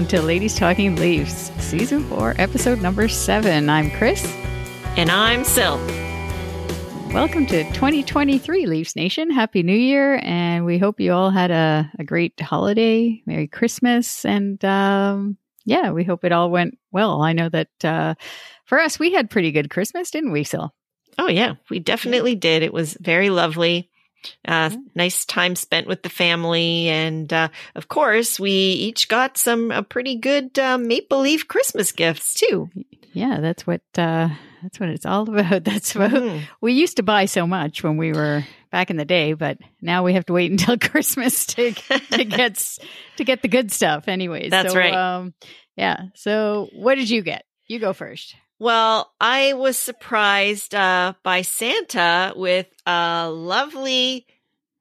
welcome to Ladies Talking Leafs, Season 4, Episode Number 7. I'm Chris. And I'm Sil. Welcome to 2023, Leafs Nation. Happy New Year. And we hope you all had a, a great holiday. Merry Christmas. And um, yeah, we hope it all went well. I know that uh, for us, we had pretty good Christmas, didn't we, Sil? Oh, yeah, we definitely did. It was very lovely. Uh, nice time spent with the family. And uh, of course, we each got some uh, pretty good uh, maple leaf Christmas gifts too. Yeah, that's what uh, that's what it's all about. That's what mm. we used to buy so much when we were back in the day, but now we have to wait until Christmas to to get to get the good stuff. Anyways, that's so, right. Um, yeah. So, what did you get? You go first. Well, I was surprised uh, by Santa with a lovely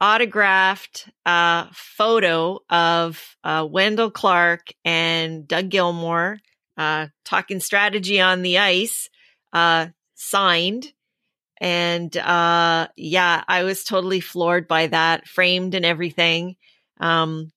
autographed uh, photo of uh, Wendel Clark and Doug Gilmour uh, talking strategy on the ice, uh, signed. And uh, yeah, I was totally floored by that, framed and everything. Um,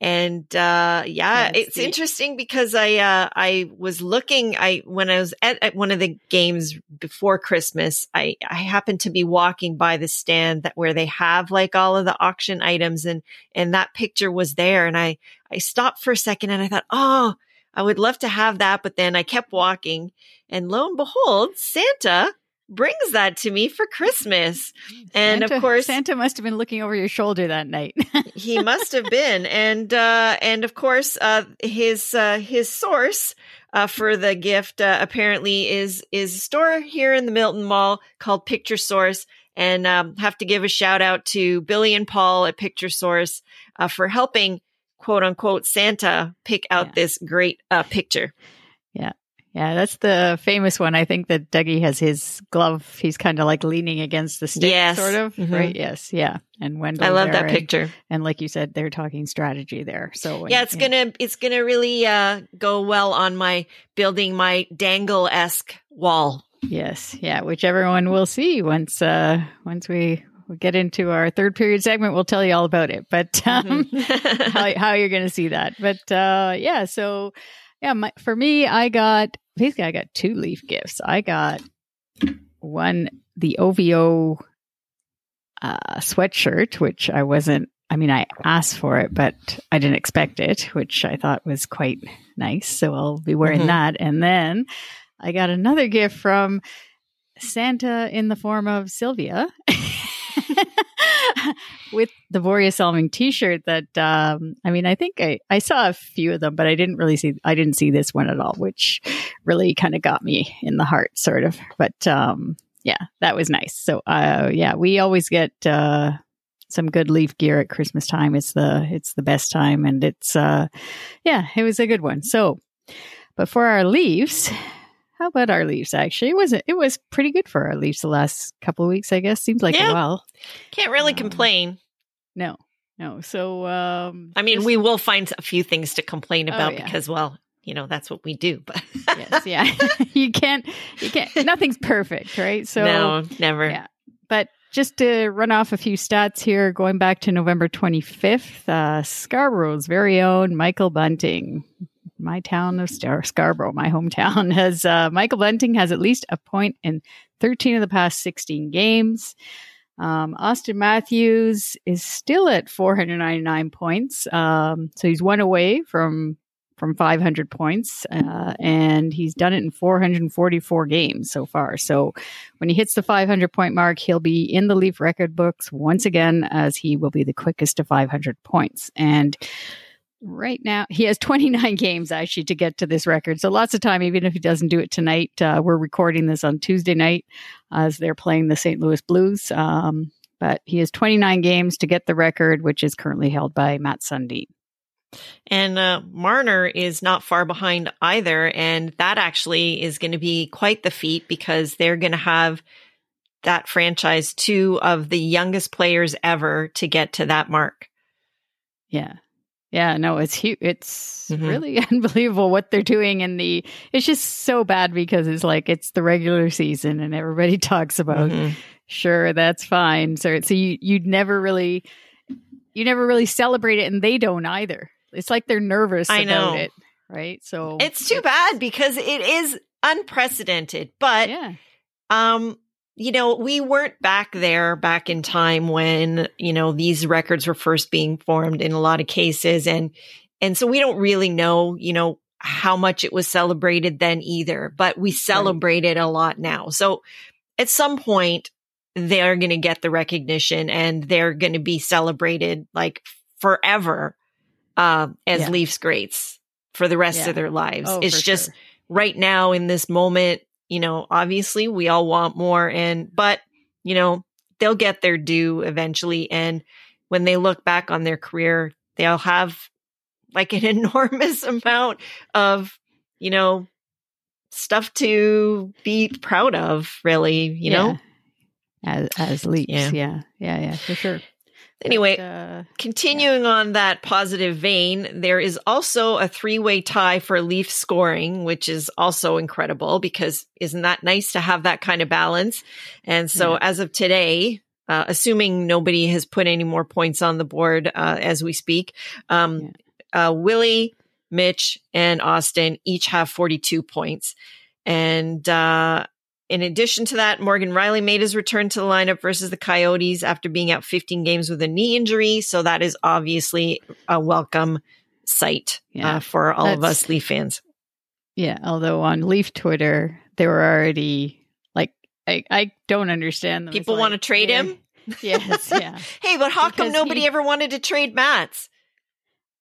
and uh, yeah, it's interesting because I uh, I was looking I when I was at, at, one of the games before Christmas, I I happened to be walking by the stand that where they have like all of the auction items and and that picture was there and I I stopped for a second and I thought, "Oh, I would love to have that," but then I kept walking and lo and behold, Santa brings that to me for Christmas. And Santa, of course, Santa must have been looking over your shoulder that night. he must have been. And, uh, and of course, uh, his, uh, his source, uh, for the gift, uh, apparently is, is a store here in the Milton Mall called Picture Source. And, um, have to give a shout out to Billy and Paul at Picture Source, uh, for helping quote unquote Santa pick out yeah. this great, uh, picture. Yeah. Yeah, that's the famous one. I think that Dougie has his glove. He's kind of like leaning against the stick, yes. sort of. Mm-hmm. Right? Yes. Yeah. And Wendel, I love that and, picture. And like you said, they're talking strategy there. So yeah, it's gonna it's gonna really uh, go well on my building my dangle esque wall. Yes. Yeah. Which everyone will see once uh once we we get into our third period segment. We'll tell you all about it, but um, mm-hmm. how, how you're going to see that. But uh, yeah, so yeah, my, for me, I got basically I got two leaf gifts. I got one the OVO uh, sweatshirt, which I wasn't. I mean, I asked for it, but I didn't expect it, which I thought was quite nice. So I'll be wearing mm-hmm. that. And then I got another gift from Santa in the form of Sylvia. with the Borje Salming T-shirt. That um, I mean, I think I, I saw a few of them, but I didn't really see. I didn't see this one at all, which really kind of got me in the heart, sort of. But um, yeah, that was nice. So uh, yeah, we always get. Uh, some good leaf gear at Christmas time. It's the it's the best time, and it's uh, yeah, it was a good one. So, but for our leaves, how about our leaves? Actually, it wasn't. it was pretty good for our leaves the last couple of weeks. I guess seems like yeah. a while. Can't really um, complain. No, no. So um, I mean, just, we will find a few things to complain oh, about oh, yeah. because, well, you know that's what we do. But yes, yeah, you can't, you can't. Nothing's perfect, right? So no, never. Yeah, but just to run off a few stats here, going back to November 25th, uh, Scarborough's very own Michael Bunting my town of Star- Scarborough, my hometown, has uh, Michael Bunting has at least a point in 13 of the past 16 games. Um, Auston Matthews is still at 499 points, um, so he's one away from from 500 points, uh, and he's done it in 444 games so far. So when he hits the 500 point mark, he'll be in the Leaf record books once again, as he will be the quickest to 500 points. And right now he has 29 games actually to get to this record so lots of time even if he doesn't do it tonight uh, we're recording this on tuesday night as they're playing the st louis blues um, but he has 29 games to get the record which is currently held by mats sundin and uh, Marner is not far behind either. And that actually is going to be quite the feat because they're going to have that franchise two of the youngest players ever to get to that mark. Yeah. Yeah, no, it's huge. It's mm-hmm. really unbelievable what they're doing in the. It's just so bad because it's like it's the regular season and everybody talks about. Mm-hmm. Sure, that's fine. So, so you you'd never really, you never really celebrate it, and they don't either. it's like they're nervous I about know. it, right? So It's too bad because it is unprecedented. But Yeah, um, you know, we weren't back there back in time when, you know, these records were first being formed in a lot of cases and and so we don't really know, you know, how much it was celebrated then either, but we celebrate it a lot now. So at some point they're going to get the recognition and they're going to be celebrated like forever uh, as Yeah. Leafs greats for the rest Yeah. of their lives. Oh, it's just sure. right now in this moment, you know, obviously we all want more and but, you know, they'll get their due eventually and when they look back on their career, they'll have like an enormous amount of, you know, stuff to be proud of, really, you know. as as Leafs, Yeah. yeah, yeah, yeah, for sure. Anyway, uh, Continuing on that positive vein, there is also a three way tie for Leaf scoring, which is also incredible because isn't that nice to have that kind of balance? And so Yeah. as of today, uh, assuming nobody has put any more points on the board uh, as we speak, um, uh, Willie, Mitch, and Auston each have 42 points. And uh, in addition to that, Morgan Rielly made his return to the lineup versus the Coyotes after being out 15 games with a knee injury. So that is obviously a welcome sight Yeah. uh, for all of us Leaf fans. yeah. Although on Leaf Twitter, they were already like, I, I don't understand them. People want to trade they're- him. Yes, yeah. Hey, but how come nobody he- ever wanted to trade Mats?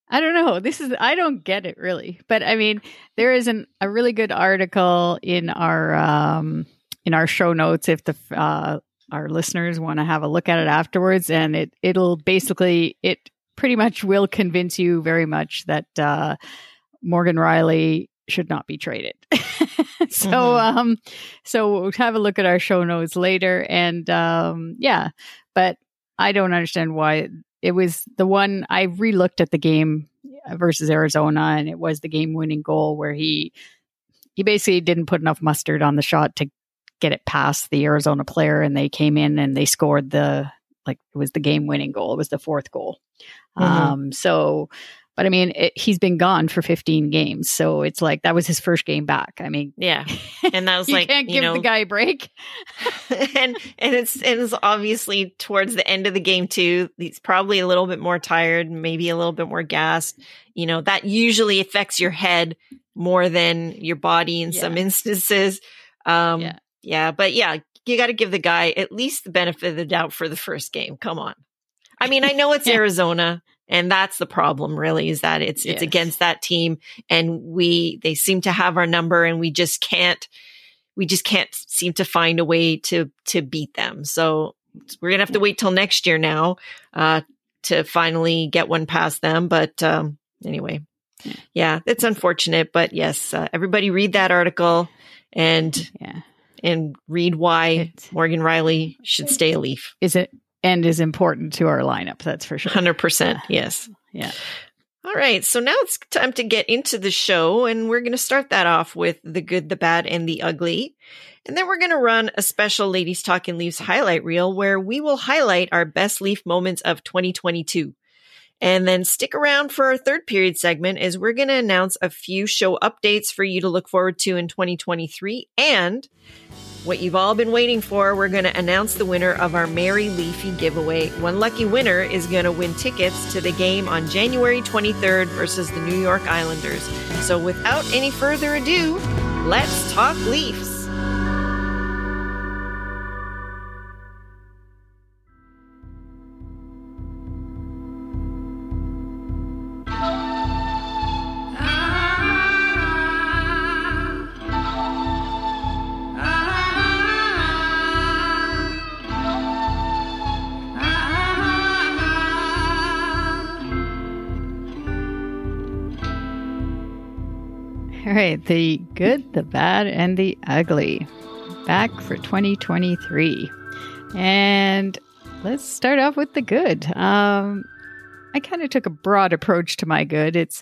I don't know. This is I don't get it really, but I mean, there is an, a really good article in our um, in our show notes if the uh, our listeners want to have a look at it afterwards, and it it'll basically it pretty much will convince you very much that uh, Morgan Rielly should not be traded. so Mhm. um, so we'll have a look at our show notes later, and um, yeah, but I don't understand why it was the one I relooked at the game versus Arizona, and it was the game-winning goal where he he basically didn't put enough mustard on the shot to get it past the Arizona player, and they came in and they scored the like it was the game-winning goal. It was the fourth goal. Mhm. Um, so. But I mean, it, he's been gone for 15 games, so it's like that was his first game back. I mean, Yeah, and that was you like can't you give know the guy a break. and and it's and it's obviously towards the end of the game too. He's probably a little bit more tired, maybe a little bit more gassed. You know that usually affects your head more than your body in some instances. Um, Yeah. Yeah, but yeah, you got to give the guy at least the benefit of the doubt for the first game. Come on. I mean, I know it's Yeah. Arizona, and that's the problem. Really, is that it's it's against that team, and we they seem to have our number, and we just can't we just can't seem to find a way to to beat them. So we're gonna have to wait till next year now uh, to finally get one past them. But um, anyway, Yeah. yeah, it's unfortunate, but yes, uh, everybody read that article and Yeah, and read why It's- Morgan Rielly should stay a Leaf. is it and is important to our lineup? That's for sure. Hundred percent, yes. Yeah. All right, so now it's time to get into the show, and we're going to start that off with the good, the bad, and the ugly. And then we're going to run a special Ladies Talking Leafs highlight reel where we will highlight our best Leaf moments of 2022. And then stick around for our third period segment as we're going to announce a few show updates for you to look forward to in 2023. And what you've all been waiting for, we're going to announce the winner of our Merry Leafy giveaway. One lucky winner is going to win tickets to the game on January 23rd versus the New York Islanders. So without any further ado, let's talk Leafs. Right, the good, the bad, and the ugly. Back for 2023. And let's start off with the good. Um, I kind of took a broad approach to my good. It's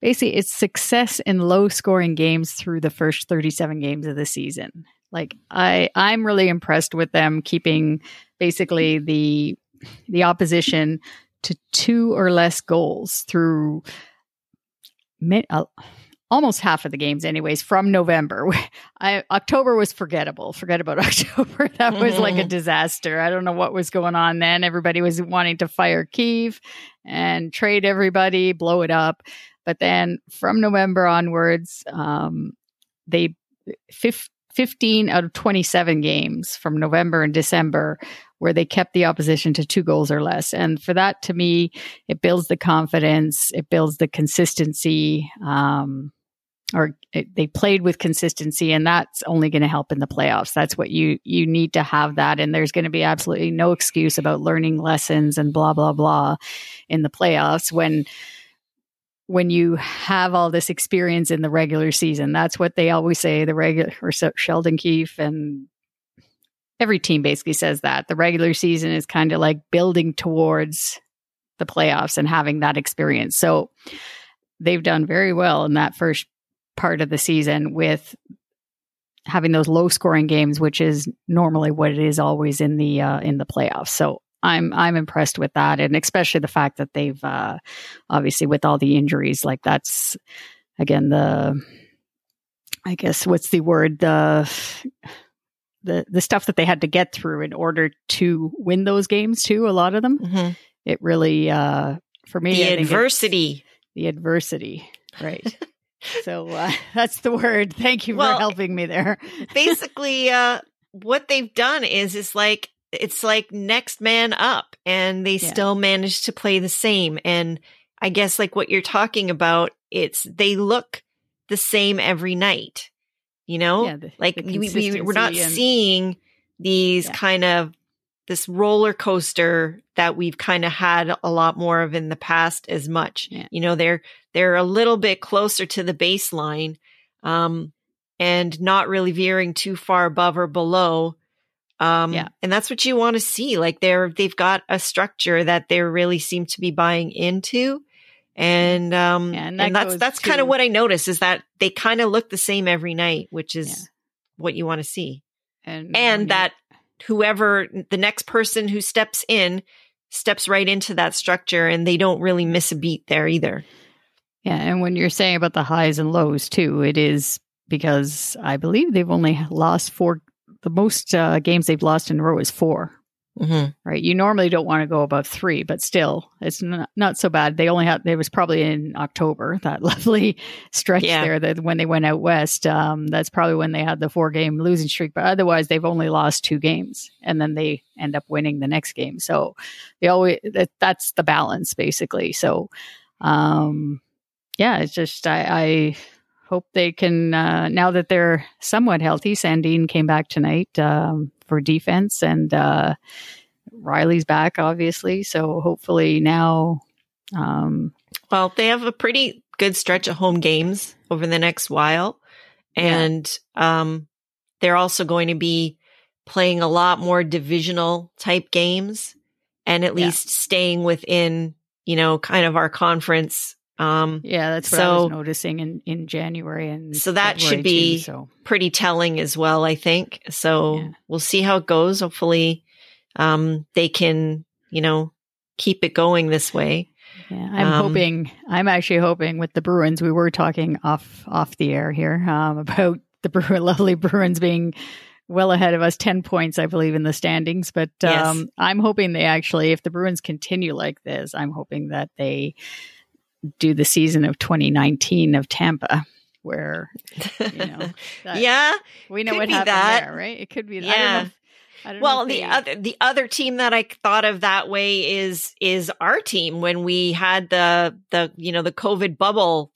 basically it's success in low scoring games through the first 37 games of the season. Like I I'm really impressed with them keeping basically the the opposition to two or less goals through uh, almost half of the games anyways from november. I, october was forgettable. Forget about october. That was like a Mm-hmm. disaster. I don't know what was going on then. Everybody was wanting to fire keefe and trade everybody blow it up. But then from november onwards um, they fif- 15 out of 27 games from november and december where they kept the opposition to two goals or less. And for that to me it builds the confidence. It builds the consistency. Um, or they played with consistency and that's only going to help in the playoffs. That's what you you need to have that and there's going to be absolutely no excuse about learning lessons and blah blah blah in the playoffs when when you have all this experience in the regular season. That's what they always say the regular or so sheldon keefe and every team basically says that. The regular season is kind of like building towards the playoffs and having that experience. So they've done very well in that first part of the season with having those low scoring games which is normally what it is always in the uh, in the playoffs. So i'm i'm impressed with that. And especially the fact that they've uh, obviously with all the injuries like that's again the i guess what's the word? The the the stuff that they had to get through in order to win those games too a lot of them. Mhm. it really uh for me The adversity. the adversity. Right so uh, that's the word thank you Well, for helping me there basically uh what they've done is it's like it's like next man up and they Yeah. still manage to play the same and i guess like what you're talking about it's they look the same every night you know yeah the, like the we, we're not and- seeing these Yeah. kind of this roller coaster that we've kind of had a lot more of in the past as much Yeah. you know they're they're a little bit closer to the baseline um and not really veering too far above or below um Yeah. and that's what you want to see like they're they've got a structure that they really seem to be buying into and um Yeah, and, and that that's goes that's kind of what i notice is that they kind of look the same every night which is Yeah. what you want to see and and that whoever the next person who steps in steps right into that structure and they don't really miss a beat there either. Yeah and when you're saying about the highs and lows too it is because i believe they've only lost four the most uh, games they've lost in a row is four mm-hmm. right you normally don't want to go above three but still it's not, not so bad they only had it was probably in october that lovely stretch Yeah. there that when they went out west um, that's probably when they had the four game losing streak but otherwise they've only lost two games and then they end up winning the next game so they always that, that's the balance basically so um yeah it's just i i hope they can uh now that they're somewhat healthy sandin came back tonight um for defense and uh rielly's back obviously so hopefully now um well they have a pretty good stretch of home games over the next while and um they're also going to be playing a lot more divisional type games and at Yeah. least staying within you know kind of our conference um yeah that's what i was So- noticing in in january and So that should be- too, so pretty telling as well, I think. So Yeah. we'll see how it goes. Hopefully, um, they can, you know, keep it going this way. Yeah, I'm Um, hoping. I'm actually hoping with the Bruins. We were talking off off the air here um, about the Bruin, lovely Bruins being well ahead of us, ten points, I believe, in the standings. But Yes. um, I'm hoping they actually, if the Bruins continue like this, I'm hoping that they do the season of 2019 of Tampa, where you know, that- yeah. we know what happened that. there, right? It could be. I don't Yeah. know if- Well, the they- other the other team that I thought of that way is is our team when we had the the you know the COVID bubble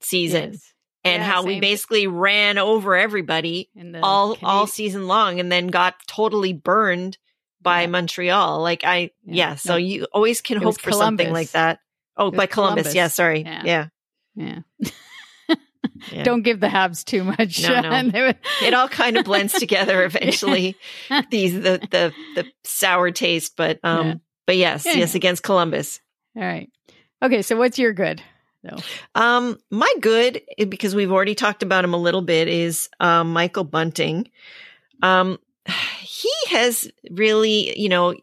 season yes. and Yeah, how we basically ran over everybody In the all all season long and then got totally burned by Yeah. Montreal. Like I Yeah. yeah, so No. you always can It hope for something like that. Oh, by Columbus. Columbus. Yeah, sorry. Yeah. Yeah. yeah. Don't give the Habs too much. No, no. And they would- it all kind of blends together eventually. These the the the sour taste, but um Yeah. but yes, Yeah. yes against Columbus. All right. Okay, so what's your good? though? Um, my good, eh, because we've already talked about him a little bit, is um, Michael Bunting. Um, he has really, you know,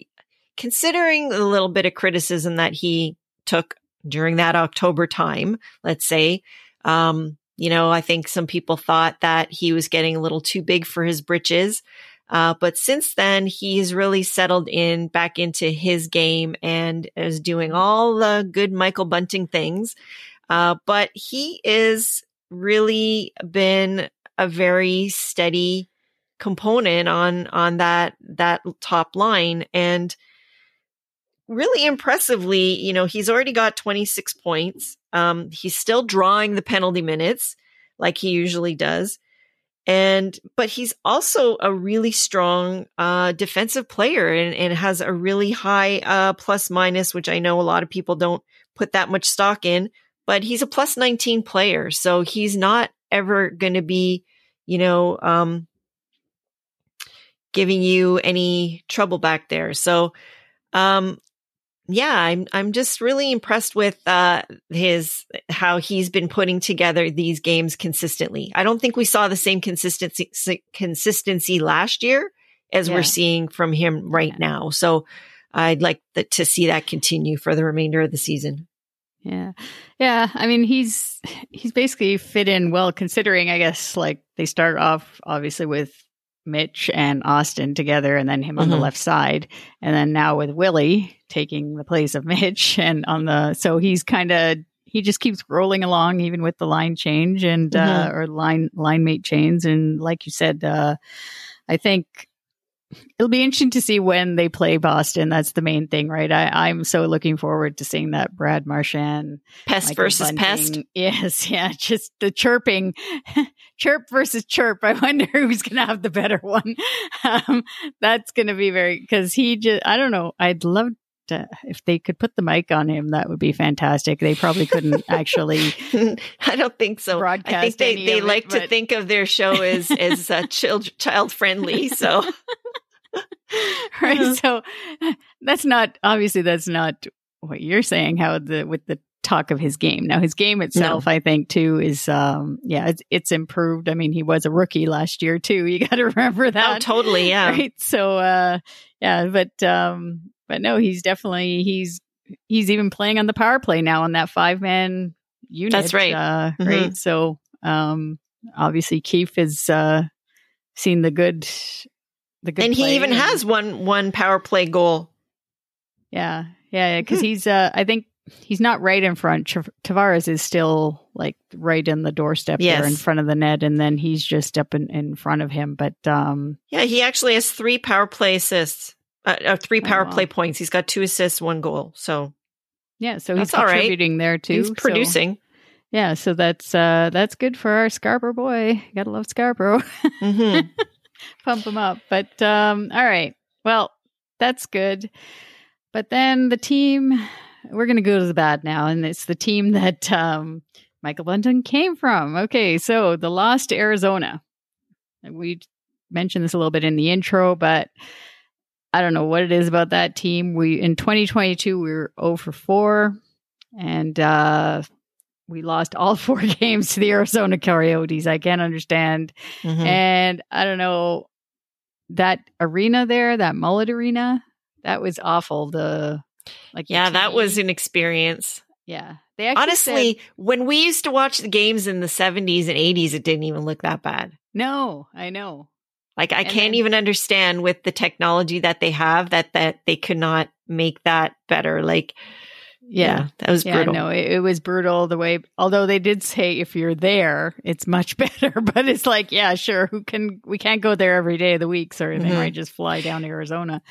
considering the little bit of criticism that he took during that October time, let's say. Um, you know, I think some people thought that he was getting a little too big for his britches. Uh, but since then, he's really settled in back into his game and is doing all the good Michael Bunting things. Uh, but he is really been a very steady component on on that that top line and really impressively you know he's already got 26 points. Um he's still drawing the penalty minutes like he usually does. And but he's also a really strong uh defensive player and, and has a really high uh plus minus which i know a lot of people don't put that much stock in but he's a plus 19 player. So he's not ever going to be you know um giving you any trouble back there. So, um, yeah, I'm I'm just really impressed with uh, his how he's been putting together these games consistently. I don't think we saw the same consistency consistency last year as yeah. we're seeing from him right yeah. now. So I'd like the, to see that continue for the remainder of the season. Yeah. Yeah. I mean, he's, he's basically fit in well considering, I guess, like they start off obviously with Mitch and Auston together and then him on mm-hmm. the left side. And then now with Willie taking the place of Mitch and on the, so he's kind of, he just keeps rolling along even with the line change and, uh, mm-hmm. uh, or line, line mate chains. And like you said, uh, I think it'll be interesting to see when they play Boston. That's the main thing, right? I, am so looking forward to seeing that Brad Marchand pest Michael versus Bunting. pest. Yes, yeah, just the chirping, chirp versus chirp. I wonder who's going to have the better one. Um, that's going to be very because he just. I don't know. I'd love to, if they could put the mic on him, that would be fantastic. They probably couldn't actually. I don't think so. Broadcast. I think they, they like it, to think of their show as as uh, child child friendly. So right. Uh-huh. So that's not obviously that's not what you're saying. How the with the talk of his game now, his game itself, no. I think too is um yeah it's it's improved. I mean, he was a rookie last year too. You got to remember that. Oh, totally. Yeah. Right. So uh yeah, but um but no, he's definitely he's he's even playing on the power play now on that five man unit. That's right. Uh, mm-hmm. Right. So um obviously Keefe is uh seen the good the good and he even and, has one one power play goal. Yeah, yeah, because hmm. he's uh, I think he's not right in front. Tavares is still like right in the doorstep yes. there in front of the net, and then he's just up in, in front of him. But um, yeah, he actually has three power play assists, uh, uh, three oh, power oh, play points. He's got two assists, one goal. So yeah, so he's contributing right. there too. He's producing. So, yeah, so that's uh that's good for our Scarborough boy. Gotta love Scarborough. Mm-hmm. Pump them up. But um, all right. Well, that's good. But then the team, we're going to go to the bad now, and it's the team that um, Michael Bunting came from. Okay, so the loss to Arizona. We mentioned this a little bit in the intro, but I don't know what it is about that team. We in 2022 we were 0 for 4, and uh, we lost all four games to the Arizona Coyotes. I can't understand. Mm-hmm. And I don't know that arena there, that mullett arena, that was awful. The like Yeah, that was an experience. Yeah. They Honestly, said, when we used to watch the games in the 70s and 80s, it didn't even look that bad. No, I know. Like I and can't then, even understand with the technology that they have that that they could not make that better. Like yeah, yeah, that was brutal. Yeah, no, it, it, was brutal the way. Although they did say if you're there, it's much better. But it's like, yeah, sure. Who can? We can't go there every day of the week, or anything. Mm-hmm. Right? Just fly down to Arizona.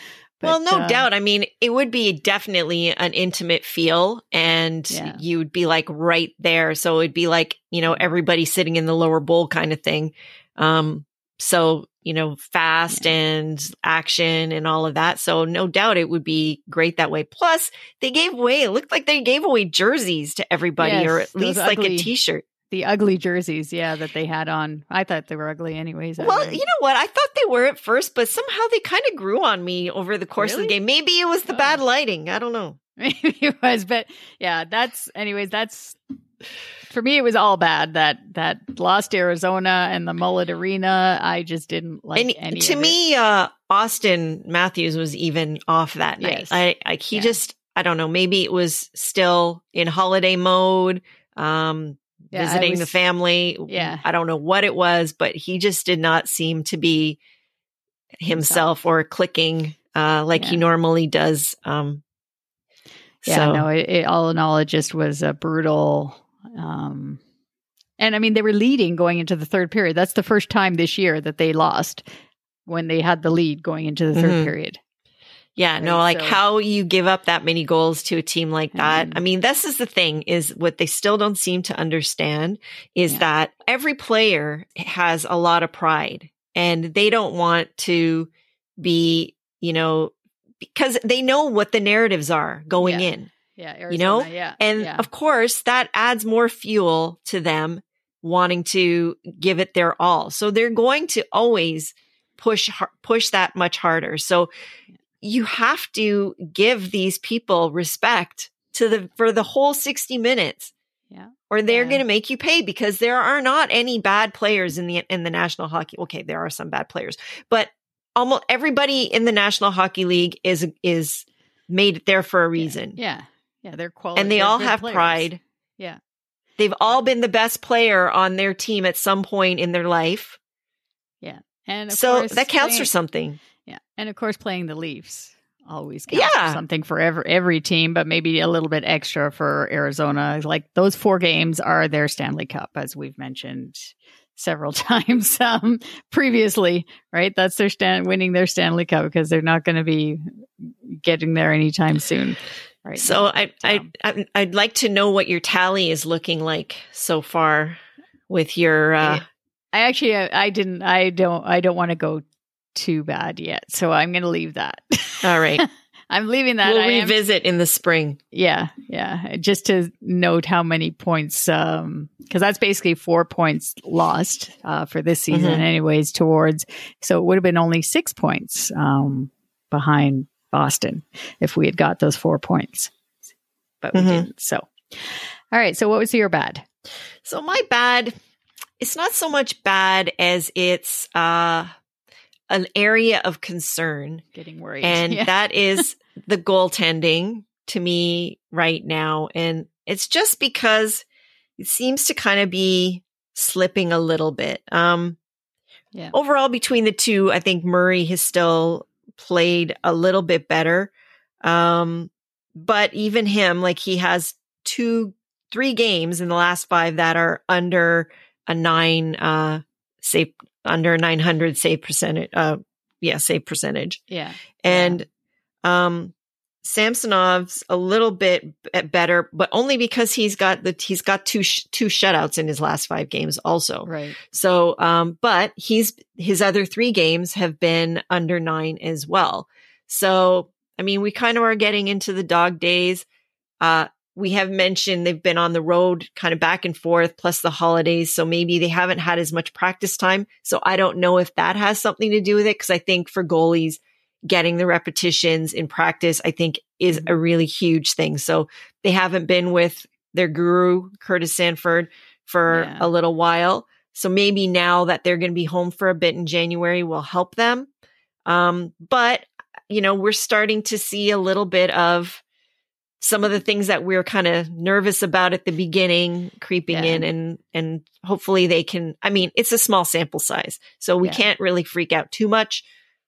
But, well, no uh, doubt. I mean, it would be definitely an intimate feel, and yeah. you would be like right there. So it'd be like you know everybody sitting in the lower bowl kind of thing. Um, so you know, fast yeah. and action and all of that. So no doubt it would be great that way. Plus, they gave away, it looked like they gave away jerseys to everybody yes, or at least ugly, like a t-shirt. The ugly jerseys, yeah, that they had on. I thought they were ugly anyways. Well, you know what? I thought they were at first, but somehow they kind of grew on me over the course really? of the game. Maybe it was the oh. bad lighting. I don't know. Maybe it was, but yeah, that's anyways, that's for me, it was all bad. That that lost Arizona and the Mullett Arena. I just didn't like and any. To me, uh, Auston Matthews was even off that night. Yes. I like he yeah. just. I don't know, maybe it was still in holiday mode, um, Yeah, visiting the family. Yeah. I don't know what it was, but he just did not seem to be himself or clicking uh, like he normally does. Um, Yeah, so, no, it, it, all in all, it just was a brutal. Um, and I mean, they were leading going into the third period. That's the first time this year that they lost when they had the lead going into the 3rd Mhm. period. Yeah, no, like so- how you give up that many goals to a team like that. Mhm. I mean, this is the thing is what they still don't seem to understand is Yeah. that every player has a lot of pride and they don't want to be, you know, because they know what the narratives are going Yeah. in. Yeah, You know? Yeah, And yeah. of course, that adds more fuel to them wanting to give it their all. So they're going to always push push that much harder. So you have to give these people respect to the for the whole 60 minutes. Yeah. Or they're Yeah. going to make you pay because there are not any bad players in the in the National Hockey. Okay, there are some bad players, but almost everybody in the National Hockey League is is made there for a reason yeah, yeah, they're quality, and they all have players. pride. Yeah. They've all been the best player on their team at some point in their life. Yeah. And of So course, that counts for something. Yeah, and of course, playing the Leafs always counts for something for every, every team, but maybe a little bit extra for Arizona. Like those four games are their Stanley Cup, as we've mentioned several times um, previously. Right, that's their stand winning their Stanley Cup because they're not going to be getting there anytime soon. Right. So I, I, Um, I, I'd like to know what your tally is looking like so far with your. Uh, I actually, I, I didn't, I don't, I don't want to go too bad yet, so I'm going to leave that. all right, I'm leaving that. we'll I am- revisit in the spring. Yeah, yeah. Just to note how many points, um, because that's basically four points lost uh, for this season, Mhm. anyways. Towards so it would have been only six points um, behind Boston if we had got those four points, but we Mhm. didn't. So, all right. So, what was your bad? So my bad, it's not so much bad as it's uh, an area of concern. Getting worried, and Yeah. that is the goaltending to me right now and it's just because it seems to kind of be slipping a little bit um Yeah. overall between the two i think murray has still played a little bit better um but even him like he has two three games in the last five that are under a nine uh save under 900 save percentage uh yeah save percentage. Yeah, and um Samsonov's a little bit better, but only because he's got the he's got two sh- two shutouts in his last five games also. right. So, um, but he's his other three games have been under nine as well. So, I mean, we kind of are getting into the dog days. Uh, we have mentioned they've been on the road kind of back and forth, plus the holidays. So maybe they haven't had as much practice time. So I don't know if that has something to do with it. Cause I think for goalies, getting the repetitions in practice, I think is a really huge thing. So they haven't been with their guru, Curtis Sanford, for Yeah. a little while. So maybe now that they're going to be home for a bit in January will help them. Um, but, you know, we're starting to see a little bit of some of the things that we are kind of nervous about at the beginning creeping Yeah. in and and hopefully they can I mean it's a small sample size so we Yeah. can't really freak out too much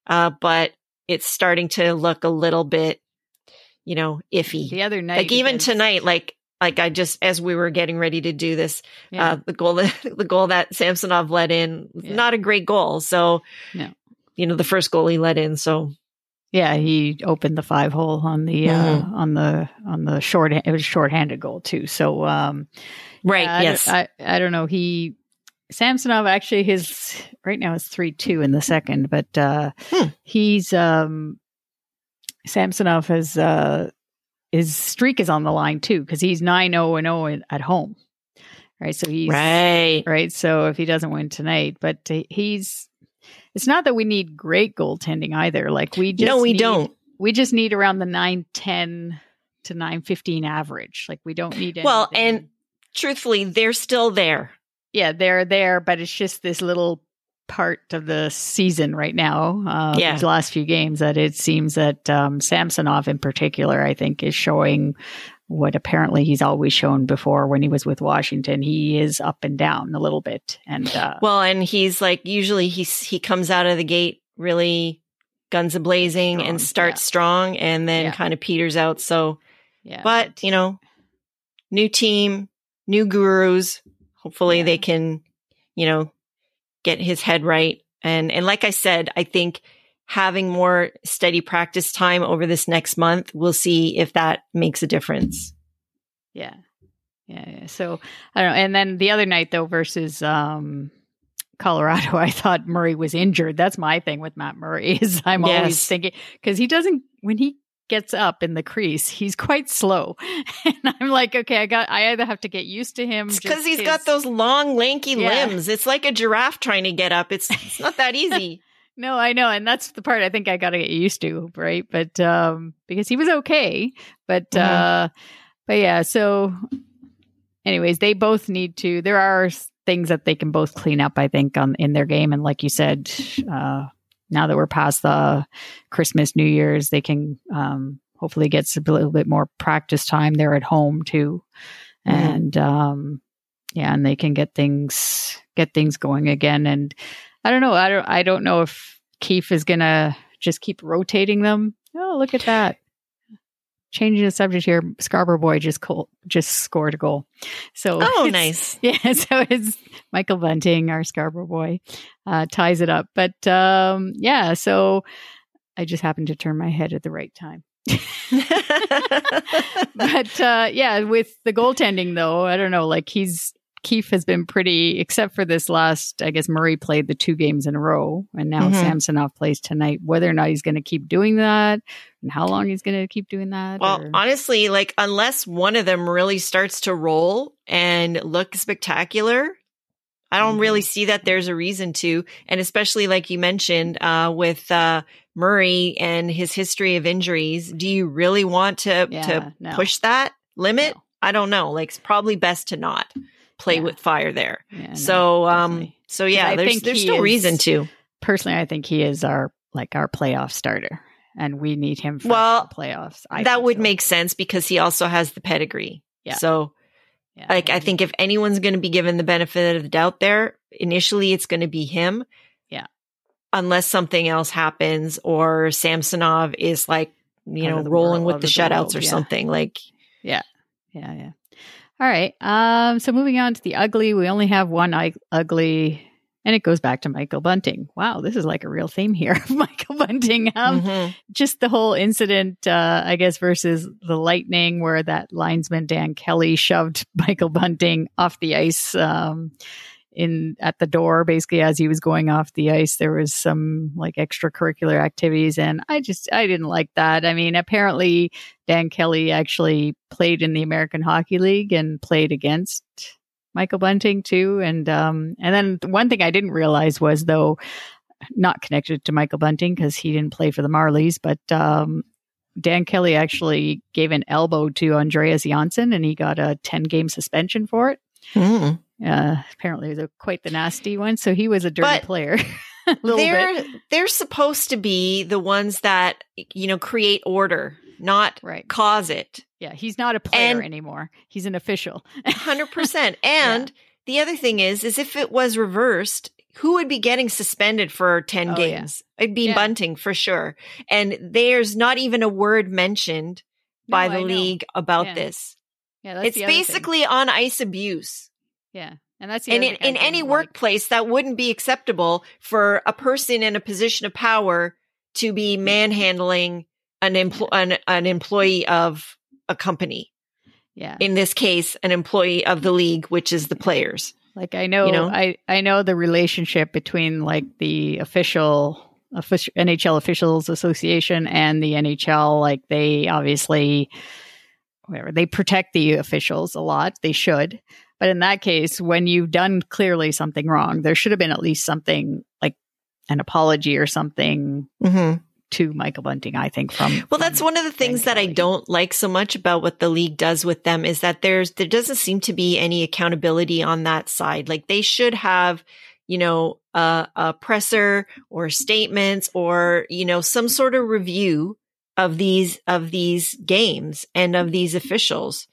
uh but it's starting to look a little bit you know iffy The other night, like even tonight like like I just as we were getting ready to do this Yeah. uh the goal that the goal that Samsonov let in Yeah. not a great goal so No. you know the first goal he let in so Yeah, he opened the five hole on the uh, Mhm. on the on the short. It was a short-handed goal too. So um, right I yes I, I don't know. He Samsonov actually his right now is three two in the second, but uh, Hmm. he's um, Samsonov has uh, his streak is on the line too because he's nine zero and zero at home. Right, so he's right right? So if he doesn't win tonight, but he's, it's not that we need great goaltending either. Like we just no we need- don't We just need around the nine ten to nine fifteen average. Like we don't need Well, and truthfully they're still there yeah, they're there, but it's just this little part of the season right now. Uh, Yeah. These last few games, that it seems that um, Samsonov in particular, I think, is showing what apparently he's always shown before when he was with Washington. He is up and down a little bit, and uh, Well, and he's like usually he's he comes out of the gate really guns a blazing and starts yeah. strong and then Yeah. kind of peters out. So, yeah, but you know, new team, new gurus. Hopefully Yeah. they can, you know, get his head right. And and like I said, I think having more steady practice time over this next month, we'll see if that makes a difference. Yeah. Yeah, yeah. So I don't know. And then the other night though versus um Colorado, I thought Murray was injured. That's my thing with Matt Murray is I'm always thinking because he doesn't when he gets up in the crease, he's quite slow. and I'm like, okay, I got I either have to get used to him It's because he's his- got those long, lanky Yeah. limbs. It's like a giraffe trying to get up. It's it's not that easy. No, I know, and that's the part I think I got to get used to, right? But um because he was okay, but Mhm. uh but yeah, so anyways, they both need to there are things that they can both clean up I think on in their game and like you said, uh now that we're past the Christmas, New Year's, they can um hopefully get a little bit more practice time there at home too. And um yeah, and they can get things get things going again and I don't know. I don't. I don't know if Keefe is gonna just keep rotating them. Oh, look at that! Changing the subject here. Scarborough boy just col- just scored a goal. So Oh, nice. Yeah. So it's Michael Bunting, our Scarborough boy, uh, ties it up. But um, yeah. So I just happened to turn my head at the right time. but uh, yeah, with the goaltending though, I don't know. Like he's Keefe has been pretty, except for this last. I guess Murray played the two games in a row, and now Mhm. Samsonov plays tonight. Whether or not he's going to keep doing that, and how long he's going to keep doing that. well, or- honestly, like unless one of them really starts to roll and look spectacular, I don't Mhm. really see that there's a reason to. And especially like you mentioned, uh, with uh Murray and his history of injuries, do you really want to Yeah, to no. push that limit? No. I don't know. Like it's probably best to not play Yeah. with fire there. Yeah, no, so um so yeah, I there's there's he no is- reason to. personally, I think he is our like our playoff starter, and we need him for Well, the playoffs. I that would so. make sense because he also has the pedigree. Yeah. So Yeah, like I think if anyone's going to be given the benefit of the doubt there, initially it's going to be him. Yeah. Unless something else happens or Samsonov is like, you Out know, rolling with the the shutouts world, or something like Yeah. Yeah, yeah. All right. Um. So moving on to the ugly, we only have one ug- ugly, and it goes back to Michael Bunting. Wow, this is like a real theme here, Michael Bunting. Um, Mhm. just the whole incident, uh, I guess, versus the Lightning, where that linesman Dan Kelly shoved Michael Bunting off the ice. Um, in at the door basically as he was going off the ice there was some like extracurricular activities and i just i didn't like that i mean apparently dan kelly actually played in the american hockey league and played against michael bunting too and um and then one thing i didn't realize was though not connected to michael bunting because he didn't play for the marlies but um Dan Kelly actually gave an elbow to Andreas Janssen and he got a 10 game suspension for it. Mm. Uh, apparently, a, quite the nasty one. So he was a dirty But player. a little they're bit. they're supposed to be the ones that you know create order, not Right. cause it. Yeah. He's not a player And- anymore. He's an official. Hundred percent. And the other thing is, is if it was reversed, who would be getting suspended for ten Oh, yeah. games? It'd be Yeah. Bunting for sure. And there's not even a word mentioned by No, the league about Yeah. this. Yeah. That's it's other thing. basically on ice abuse. Yeah. And that's And in, in any like. workplace, that wouldn't be acceptable for a person in a position of power to be manhandling an, empl- an, an employee of a company. Yeah. In this case, an employee of the league, which is the players. Like I know, You know? I I know the relationship between like the official, official NHL officials association and the NHL. Like they obviously, whatever they protect the officials a lot. They should, but in that case, when you've done clearly something wrong, there should have been at least something like an apology or something Mm-hmm. to Michael Bunting. I think from Well, that's one of the things that I don't like so much about what the league does with them is that there's there doesn't seem to be any accountability on that side. Like they should have you know, a, a presser or statements or, you know, some sort of review of these, of these games and of these officials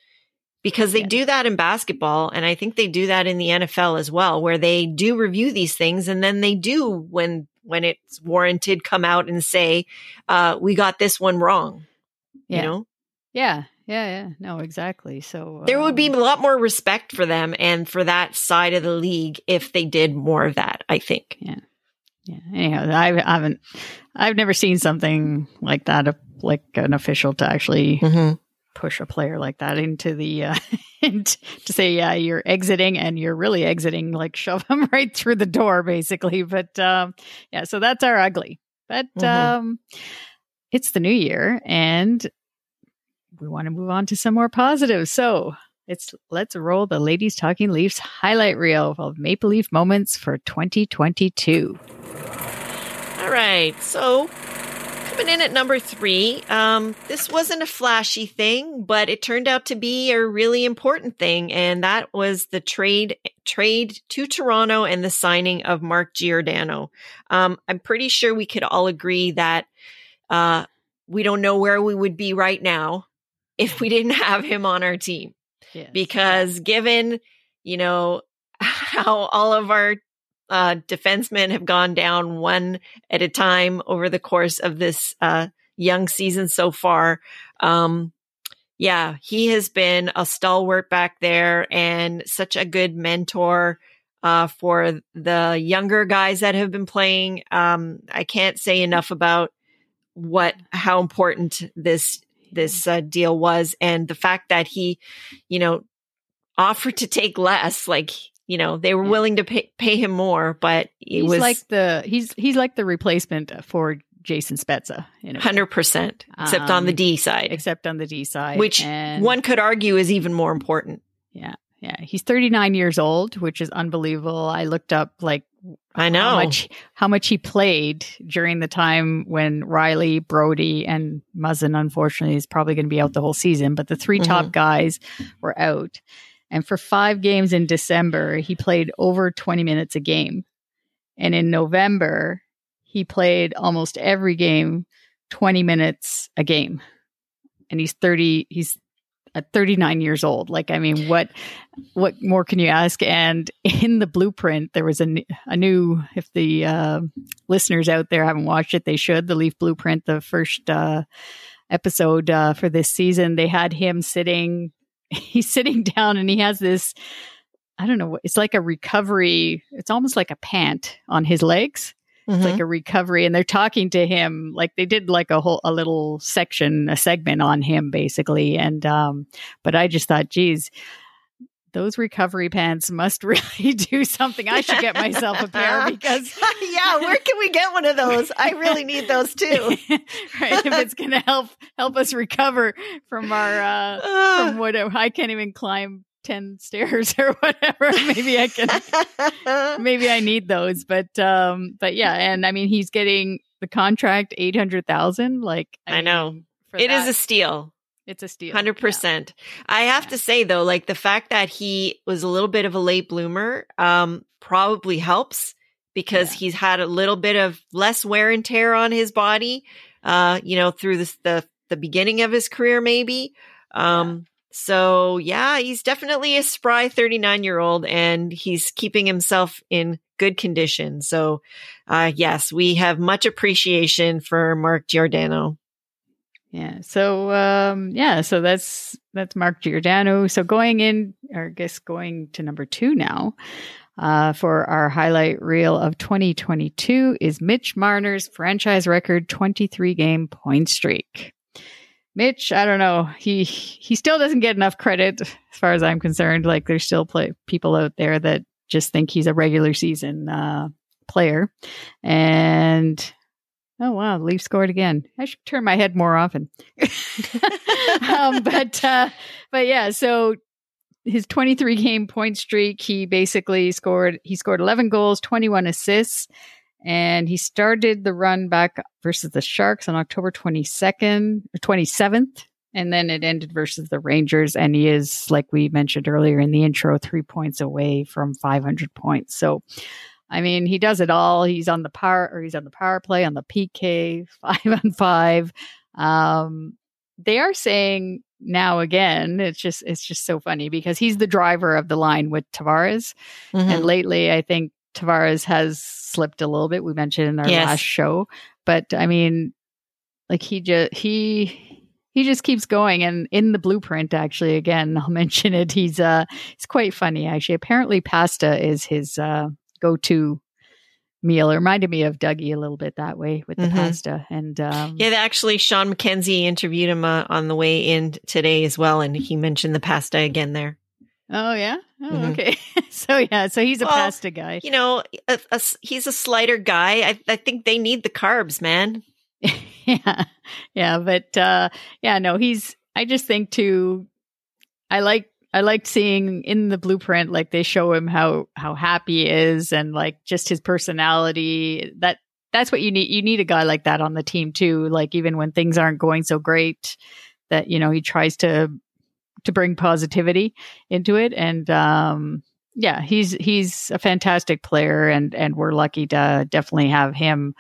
because they yeah. do that in basketball. And I think they do that in the NFL as well, where they do review these things. And then they do when, when it's warranted, come out and say, uh, we got this one wrong. Yeah. You know? Yeah. Yeah, yeah, no, exactly. So um, there would be um, a lot more respect for them and for that side of the league if they did more of that. I think. Yeah, yeah. Anyhow, I haven't, I've never seen something like that, like an official to actually mm-hmm. Push a player like that into the, uh, to say, yeah, you're exiting and you're really exiting, like shove them right through the door, basically. But um, yeah, so that's our ugly. But mm-hmm. um, it's the new year and we want to move on to some more positives. So it's let's roll the ladies talking Leafs highlight reel of Maple Leaf moments for 2022. All right, so coming in at number three, um, this wasn't a flashy thing, but it turned out to be a really important thing, and that was the trade trade to Toronto and the signing of Mark Giordano. Um, I'm pretty sure we could all agree that uh, we don't know where we would be right now if we didn't have him on our team. Yes. Because given, you know, how all of our uh, defensemen have gone down one at a time over the course of this uh, young season so far. Um, yeah, he has been a stalwart back there and such a good mentor uh, for the younger guys that have been playing. Um, I can't say enough about what how important this this uh, deal was and the fact that he, you know, offered to take less, like, you know, they were willing to pay, pay him more, but it he's was like the, he's, he's like the replacement for Jason Spezza. Hundred percent, except um, on the um, D side. Except on the D side, which and, one could argue is even more important. Yeah, yeah. He's 39 years old, which is unbelievable. I looked up like I know how much, how much he played during the time when Rielly, Brodie, and Muzzin, unfortunately, is probably going to be out the whole season. But the 3 mm-hmm. top guys were out. And for five games in December, he played over 20 minutes a game. And in November, he played almost every game 20 minutes a game. And he's 30, he's at 39 years old. Like, I mean, what what more can you ask? And in the blueprint, there was a, a new. If the uh, listeners out there haven't watched it, they should. The Leaf Blueprint, the first uh, episode uh, for this season, they had him sitting. He's sitting down, and he has this. I don't know. It's like a recovery. It's almost like a pant on his legs Mm-hmm. It's like mm-hmm. a recovery, and they're talking to him like they did like a whole a little section, a segment on him basically. And um, but I just thought, geez, those recovery pants must really do something. I should get myself a pair because yeah, where can we get one of those? I really need those too. right, if it's going to help help us recover from our uh, from whatever I can't even climb 10 stairs or whatever maybe i can maybe i need those but um but yeah and i mean he's getting the contract 800,000 like i, I know mean, it that, is a steal it's a steal 100% yeah. i have yeah. to say though like the fact that he was a little bit of a late bloomer um probably helps because yeah. he's had a little bit of less wear and tear on his body uh you know through this, the the beginning of his career maybe um so yeah, he's definitely a spry 39 year old and he's keeping himself in good condition. So, uh, yes, we have much appreciation for Mark Giordano. Yeah. So, um, yeah, so that's, that's Mark Giordano. So going in, or I guess going to number two now, uh, for our highlight reel of 2022 is Mitch Marner's franchise record 23 game point streak. Mitch, I don't know. He he still doesn't get enough credit as far as I'm concerned. Like there's still play, people out there that just think he's a regular season uh, player. And oh wow, the Leafs scored again. I should turn my head more often. um, but uh, but yeah, so his 23 game point streak, he basically scored. He scored 11 goals, 21 assists and he started the run back versus the Sharks on October 22nd, 27th. And then it ended versus the Rangers. And he is, like we mentioned earlier in the intro, three points away from 500 points. So I mean, he does it all. He's on the power or he's on the power play on the PK five on five. Um, they are saying now again, it's just it's just so funny because he's the driver of the line with Tavares, mm-hmm. and lately I think Tavares has slipped a little bit. We mentioned in our yes. last show, but I mean, like he just he he just keeps going and in the blueprint actually again i'll mention it he's uh it's quite funny actually apparently pasta is his uh go-to meal it reminded me of dougie a little bit that way with the mm-hmm. pasta and um yeah actually sean mckenzie interviewed him uh, on the way in today as well and he mentioned the pasta again there Oh yeah. Oh, mm-hmm. okay. so yeah, so he's a well, pasta guy. You know, a, a, he's a slider guy. I, I think they need the carbs, man. yeah. Yeah, but uh yeah, no, he's I just think too I like I liked seeing in the blueprint like they show him how how happy he is and like just his personality. That that's what you need. You need a guy like that on the team too. Like even when things aren't going so great, that you know he tries to to bring positivity into it. And um, yeah, he's he's a fantastic player, and and we're lucky to definitely have him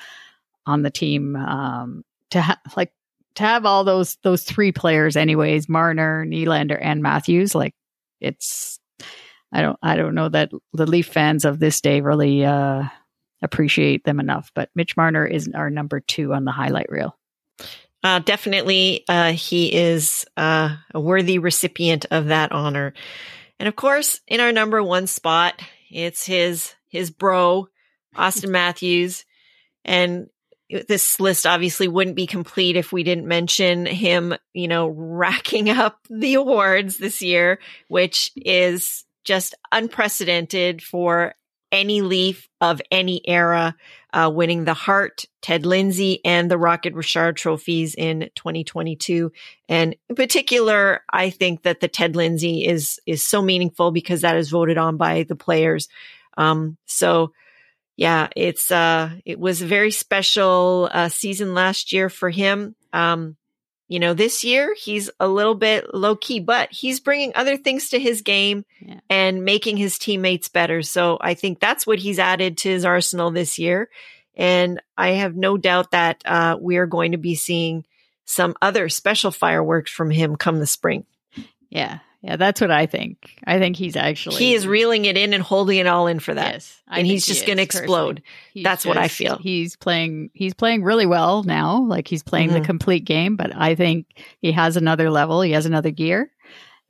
on the team. Um, to ha- like to have all those those three players, anyways, Marner, Nylander, and Matthews. Like it's I don't I don't know that the Leaf fans of this day really uh, appreciate them enough. But Mitch Marner is our number two on the highlight reel. Uh, definitely, uh, he is uh, a worthy recipient of that honor. And of course, in our number one spot, it's his his bro, Auston Matthews. And this list obviously wouldn't be complete if we didn't mention him, you know, racking up the awards this year, which is just unprecedented for any Leaf of any era, uh, winning the Hart, Ted Lindsay, and the Rocket Richard trophies in 2022. And in particular, I think that the Ted Lindsay is is so meaningful because that is voted on by the players. Um, so yeah, it's uh, it was a very special uh, season last year for him. Um, you know, this year he's a little bit low key, but he's bringing other things to his game yeah. and making his teammates better. So I think that's what he's added to his arsenal this year. And I have no doubt that uh, we are going to be seeing some other special fireworks from him come the spring. Yeah. Yeah, that's what I think. I think he's actually he is reeling it in and holding it all in for that. Yes, I and he's just going to explode. That's just, what I feel. He's playing. He's playing really well now. Like he's playing mm-hmm. the complete game. But I think he has another level. He has another gear,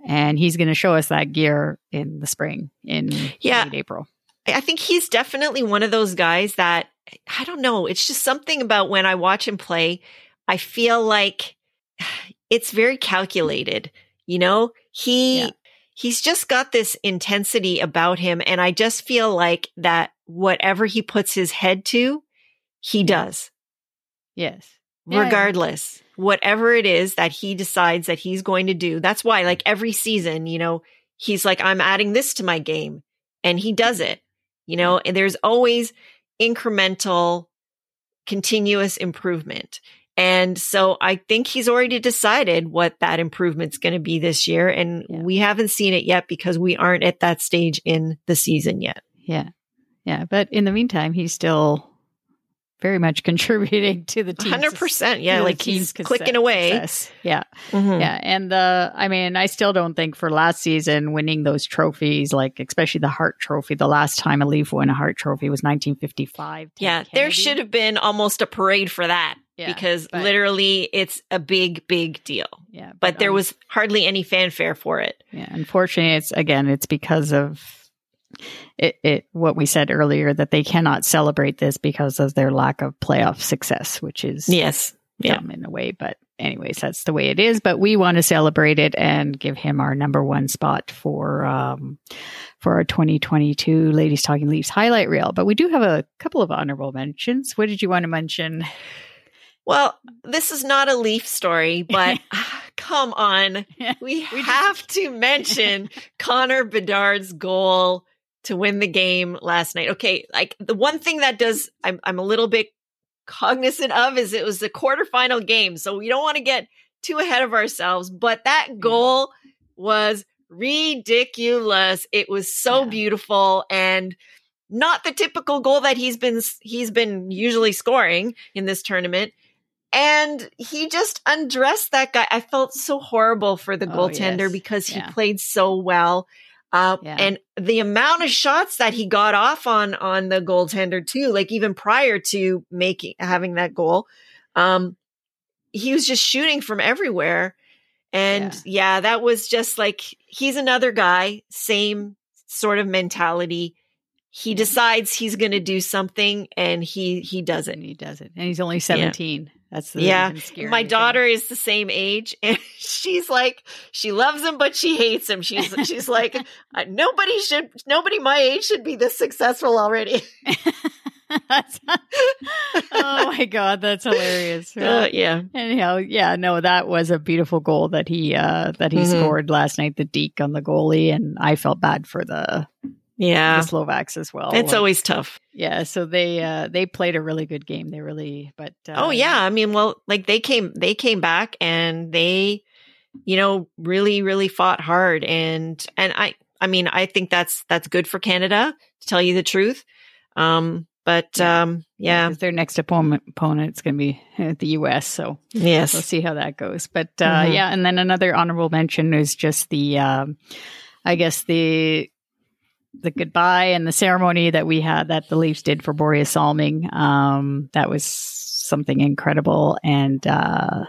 and he's going to show us that gear in the spring in yeah April. I think he's definitely one of those guys that I don't know. It's just something about when I watch him play. I feel like it's very calculated. You know, he yeah. he's just got this intensity about him and I just feel like that whatever he puts his head to, he does. Yes. Regardless, yeah. whatever it is that he decides that he's going to do. That's why like every season, you know, he's like I'm adding this to my game and he does it. You know, and there's always incremental continuous improvement. And so I think he's already decided what that improvement's going to be this year. And yeah. we haven't seen it yet because we aren't at that stage in the season yet. Yeah. Yeah. But in the meantime, he's still very much contributing to the team. Hundred percent, yeah. Like he's clicking away. Success. Yeah, mm-hmm. yeah. And the, I mean, I still don't think for last season winning those trophies, like especially the Hart Trophy, the last time a Leaf won a Hart Trophy was 1955. Yeah, Kennedy. there should have been almost a parade for that. Yeah, because but, literally it's a big, big deal. Yeah. But, but there um, was hardly any fanfare for it. Yeah. Unfortunately, it's again, it's because of it, it, what we said earlier that they cannot celebrate this because of their lack of playoff success, which is yes, yeah, in a way. But anyways, that's the way it is. But we want to celebrate it and give him our number one spot for um, for our 2022 Ladies Talking Leafs highlight reel. But we do have a couple of honorable mentions. What did you want to mention? Well, this is not a Leaf story, but come on. We, we have to mention Connor Bedard's goal to win the game last night. Okay, like the one thing that does I'm I'm a little bit cognizant of is it was the quarterfinal game, so we don't want to get too ahead of ourselves. But that goal was ridiculous. It was so yeah. beautiful and not the typical goal that he's been he's been usually scoring in this tournament. And he just undressed that guy. I felt so horrible for the Oh, goaltender yes. because he Yeah. played so well. Uh, Yeah. and the amount of shots that he got off on on the goaltender too, like even prior to making having that goal, um, he was just shooting from everywhere. And yeah. that was just like he's another guy, same sort of mentality. He decides he's going to do something, and he he does it. and he does it, and he's only seventeen. That's the Yeah. My thing. daughter is the same age, and she's like, she loves him, but she hates him. She's she's like, "Uh, nobody should, nobody my age should be this successful already. Oh my god, that's hilarious. Uh, yeah, Anyhow, yeah, no, that was a beautiful goal that he uh that he Mhm. scored last night, the deke on the goalie, and I felt bad for the, yeah. the Slovaks as well. It's always tough. yeah, so they uh they played a really good game. They really, but uh, oh yeah, I mean, well, like they came, they came back, and they, you know, really, really fought hard, and and I, I mean, I think that's that's good for Canada to tell you the truth. Um, but Yeah. um, yeah, 'cause their next opponent opponent is going to be uh, the U.S. So yes, we'll see how that goes. But uh, Mhm. yeah, and then another honorable mention is just the, um, I guess the the goodbye and the ceremony that we had that the Leafs did for Borje Salming. Um, that was something incredible and uh,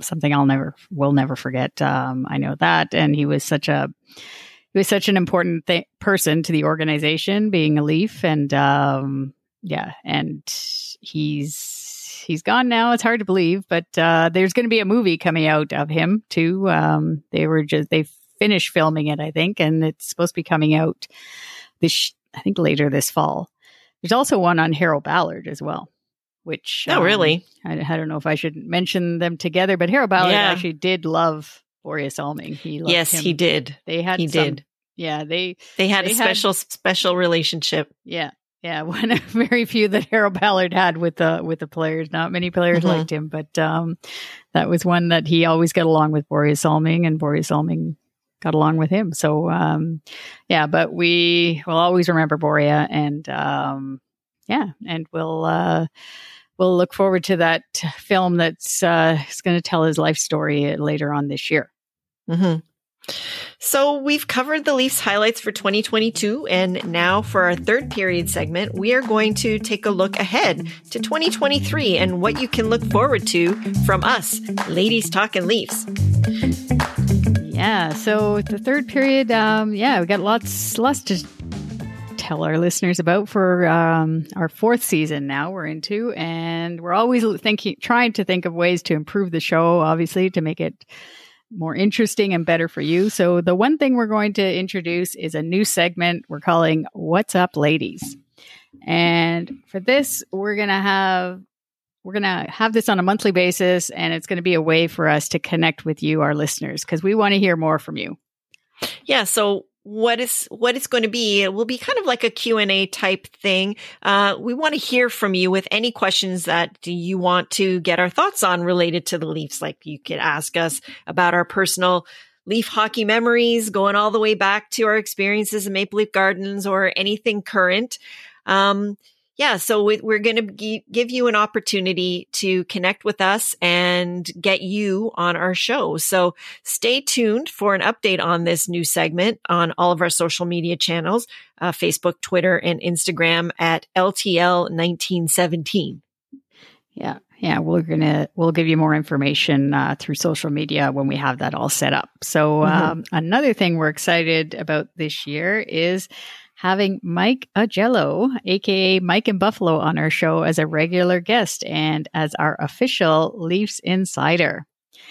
something I'll never will never forget. Um, I know that, and he was such a he was such an important th- person to the organization, being a Leaf, and um, yeah, and he's he's gone now. It's hard to believe, but uh, there's going to be a movie coming out of him too. Um, they were just they finished filming it, I think, and it's supposed to be coming out this I think later this fall. There's also one on Harold Ballard as well, which oh um, really, I, I don't know if I should mention them together, but Harold Ballard Yeah. actually did love Borje Salming. He loved yes, him. he did. They had He some- did. Yeah, they They had They a had- special special relationship. yeah. Yeah, one of very few that Harold Ballard had with the with the players. Not many players Mhm. liked him, but um, that was one that he always got along with Borje Salming, and Borje Salming got along with him. So um, yeah, but we will always remember Borje, and um, yeah, and we'll uh, we'll look forward to that film that's uh, is going to tell his life story later on this year. hmm So we've covered the Leafs highlights for 2022, and now for our third period segment, we are going to take a look ahead to 2023 and what you can look forward to from us, ladies talking Leafs. Yeah. So the third period, um, yeah, we got lots, lots to tell our listeners about for um, our fourth season. Now we're into, and we're always thinking, trying to think of ways to improve the show, obviously, to make it more interesting and better for you. So the one thing we're going to introduce is a new segment we're calling "What's Up, Ladies," and for this, we're gonna have we're going to have this on a monthly basis and it's going to be a way for us to connect with you our listeners because we want to hear more from you Yeah. So what is what it's going to be? It will be kind of like a Q and A type thing. Uh, we want to hear from you with any questions that you want to get our thoughts on related to the Leafs. Like you could ask us about our personal Leaf hockey memories, going all the way back to our experiences in Maple Leaf Gardens or anything current. Um, yeah, so we, we're going to give you an opportunity to connect with us and get you on our show. So stay tuned for an update on this new segment on all of our social media channels, uh, Facebook, Twitter, and Instagram at LTL1917. yeah yeah we're gonna we'll give you more information uh, through social media when we have that all set up so Mhm. um, another thing we're excited about this year is having mike agello aka mike in buffalo on our show as a regular guest and as our official leafs insider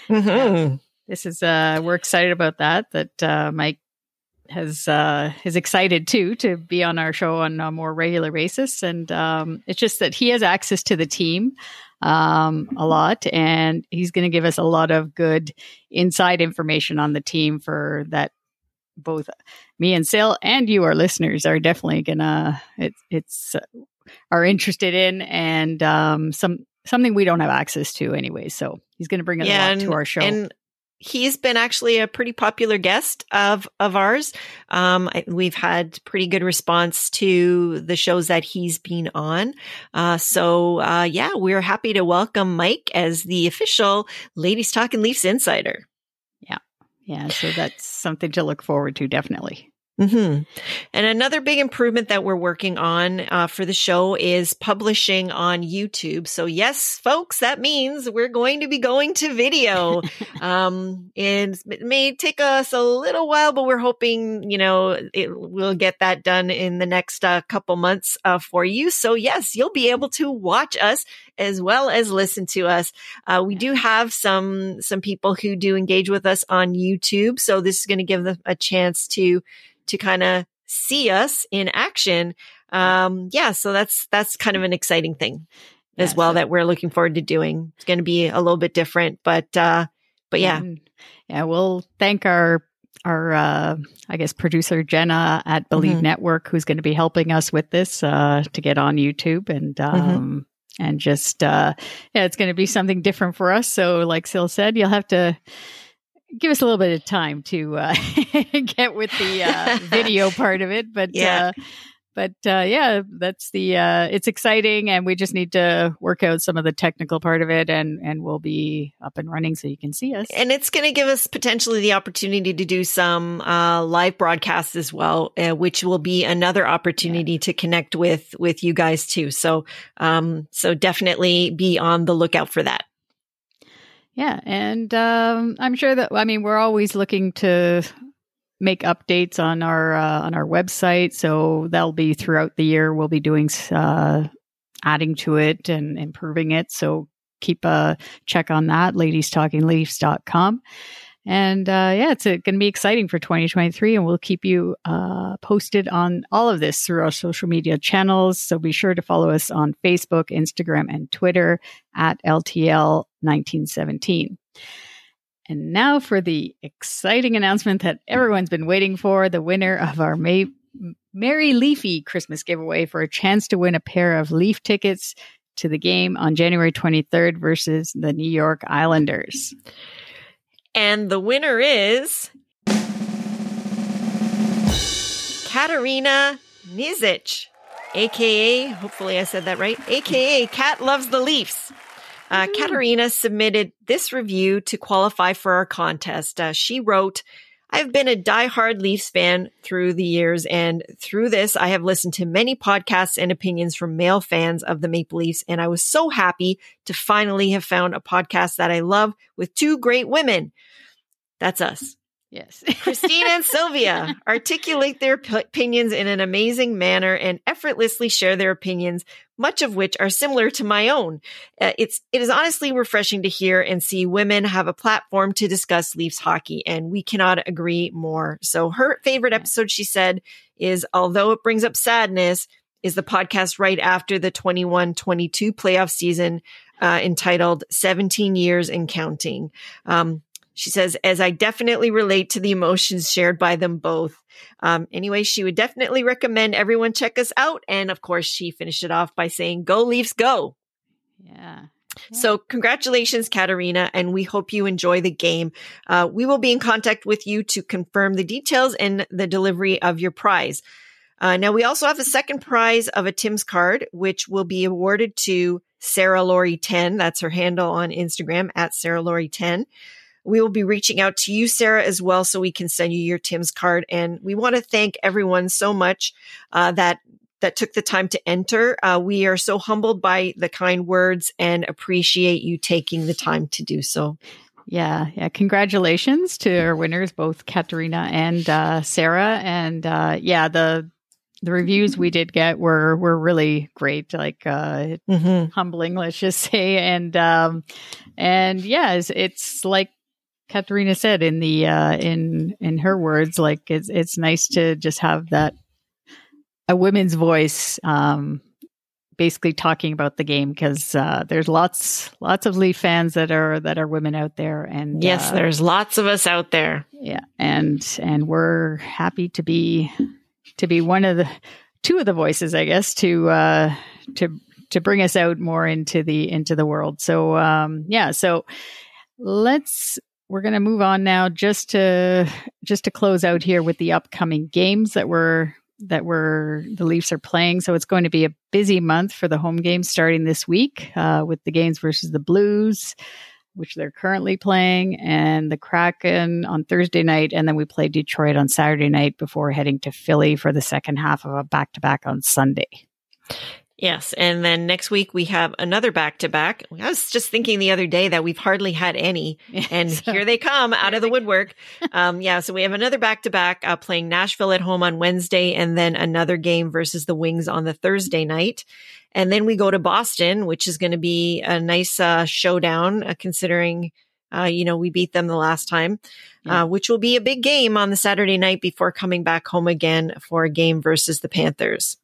Mhm. this is uh we're excited about that that uh mike has uh is excited too to be on our show on a more regular basis and um it's just that he has access to the team um a lot and he's going to give us a lot of good inside information on the team for that both me and Sil and you our listeners are definitely gonna it's it's uh, are interested in and um some something we don't have access to anyway so he's going to bring us a lot to our show And he's been actually a pretty popular guest of of ours. Um, I, we've had pretty good response to the shows that he's been on. Uh, so uh, yeah, we're happy to welcome Mike as the official Ladies Talking Leafs insider. Yeah. So that's something to look forward to, definitely. Mm-hmm. And another big improvement that we're working on uh, for the show is publishing on YouTube. So yes, folks, that means we're going to be going to video. um, and it may take us a little while, but we're hoping, you know, it, we'll get that done in the next uh, couple months uh, for you. So yes, you'll be able to watch us as well as listen to us. Uh, we do have some some people who do engage with us on YouTube, so this is going to give them a chance to to kind of see us in action. Um, yeah, so that's that's kind of an exciting thing yeah, as well so, that we're looking forward to doing. It's going to be a little bit different, but uh, but yeah, yeah, we'll thank our our uh, I guess producer Jenna at Believe mm-hmm. Network, who's going to be helping us with this uh, to get on YouTube and. Mm-hmm. Um, mm-hmm. And just, uh, yeah, it's going to be something different for us. So, like Sil said, you'll have to give us a little bit of time to uh, get with the uh, video part of it. But yeah. Uh, but uh, yeah, that's the uh, it's exciting, and we just need to work out some of the technical part of it, and and we'll be up and running so you can see us. And it's going to give us potentially the opportunity to do some uh, live broadcasts as well, uh, which will be another opportunity yeah. to connect with with you guys too. So um, so definitely be on the lookout for that. Yeah, and um, I'm sure that I mean we're always looking to make updates on our uh, on our website, so that'll be throughout the year. We'll be doing uh, adding to it and improving it. So keep a check on that, ladiestalkingleafs.com. And uh, yeah, it's going to be exciting for 2023, and we'll keep you uh, posted on all of this through our social media channels. So be sure to follow us on Facebook, Instagram, and Twitter at LTL1917. And now for the exciting announcement that everyone's been waiting for the winner of our May- Merry Leafy Christmas giveaway for a chance to win a pair of Leaf tickets to the game on January 23rd versus the New York Islanders. And the winner is Katarina Nizic, aka, hopefully I said that right, aka Cat Loves the Leafs. Uh, Katerina submitted this review to qualify for our contest. Uh, she wrote, I've been a diehard Leafs fan through the years, and through this, I have listened to many podcasts and opinions from male fans of the Maple Leafs, and I was so happy to finally have found a podcast that I love with two great women. That's us. Yes. Christine and Sylvia articulate their p- opinions in an amazing manner and effortlessly share their opinions, much of which are similar to my own. Uh, it's it is honestly refreshing to hear and see women have a platform to discuss Leafs hockey, and we cannot agree more. So her favorite episode, she said, is although it brings up sadness, is the podcast right after the 21-22 playoff season uh, entitled 17 Years and Counting. Um, she says, as I definitely relate to the emotions shared by them both. Um, anyway, she would definitely recommend everyone check us out. And of course, she finished it off by saying, Go Leafs, go. Yeah. Yeah. So, congratulations, Katerina, and we hope you enjoy the game. Uh, we will be in contact with you to confirm the details and the delivery of your prize. Uh, now, we also have a second prize of a Tim's card, which will be awarded to Sarah Laurie 10. That's her handle on Instagram at Sarah Laurie 10. We will be reaching out to you, Sarah, as well, so we can send you your Tim's card. And we want to thank everyone so much uh, that that took the time to enter. Uh, we are so humbled by the kind words and appreciate you taking the time to do so. Yeah, yeah. Congratulations to our winners, both Katerina and uh, Sarah. And uh, yeah, the the reviews we did get were were really great, like uh, mm-hmm. humbling, let's just say. And um, and yeah, it's, it's like Katerina said in the uh, in in her words, like it's it's nice to just have that a women's voice, um, basically talking about the game because uh, there's lots lots of Leaf fans that are that are women out there, and yes, uh, there's lots of us out there. Yeah, and and we're happy to be to be one of the two of the voices, I guess, to uh, to to bring us out more into the into the world. So um, yeah, so let's we're going to move on now just to just to close out here with the upcoming games that we're that we're the Leafs are playing. So it's going to be a busy month for the home games starting this week uh, with the games versus the Blues, which they're currently playing, and the Kraken on Thursday night, and then we play Detroit on Saturday night before heading to Philly for the second half of a back to back on Sunday. Yes. And then next week we have another back to back. I was just thinking the other day that we've hardly had any and so, here they come out of the woodwork. um, yeah. So we have another back to back, playing Nashville at home on Wednesday and then another game versus the Wings on the Thursday night. And then we go to Boston, which is going to be a nice, uh, showdown, uh, considering, uh, you know, we beat them the last time, yeah. Uh, which will be a big game on the Saturday night before coming back home again for a game versus the Panthers.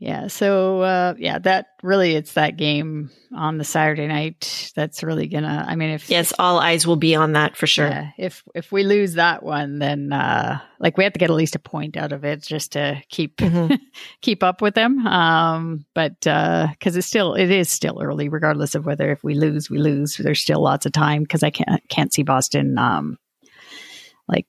Yeah. So, uh, yeah, that really, it's that game on the Saturday night. That's really gonna, I mean, if. Yes, all eyes will be on that for sure. Yeah, if, if we lose that one, then, uh, like we have to get at least a point out of it just to keep, mm-hmm. keep up with them. Um, but, uh, cause it's still, it is still early, regardless of whether if we lose, we lose. There's still lots of time because I can't, can't see Boston, um, like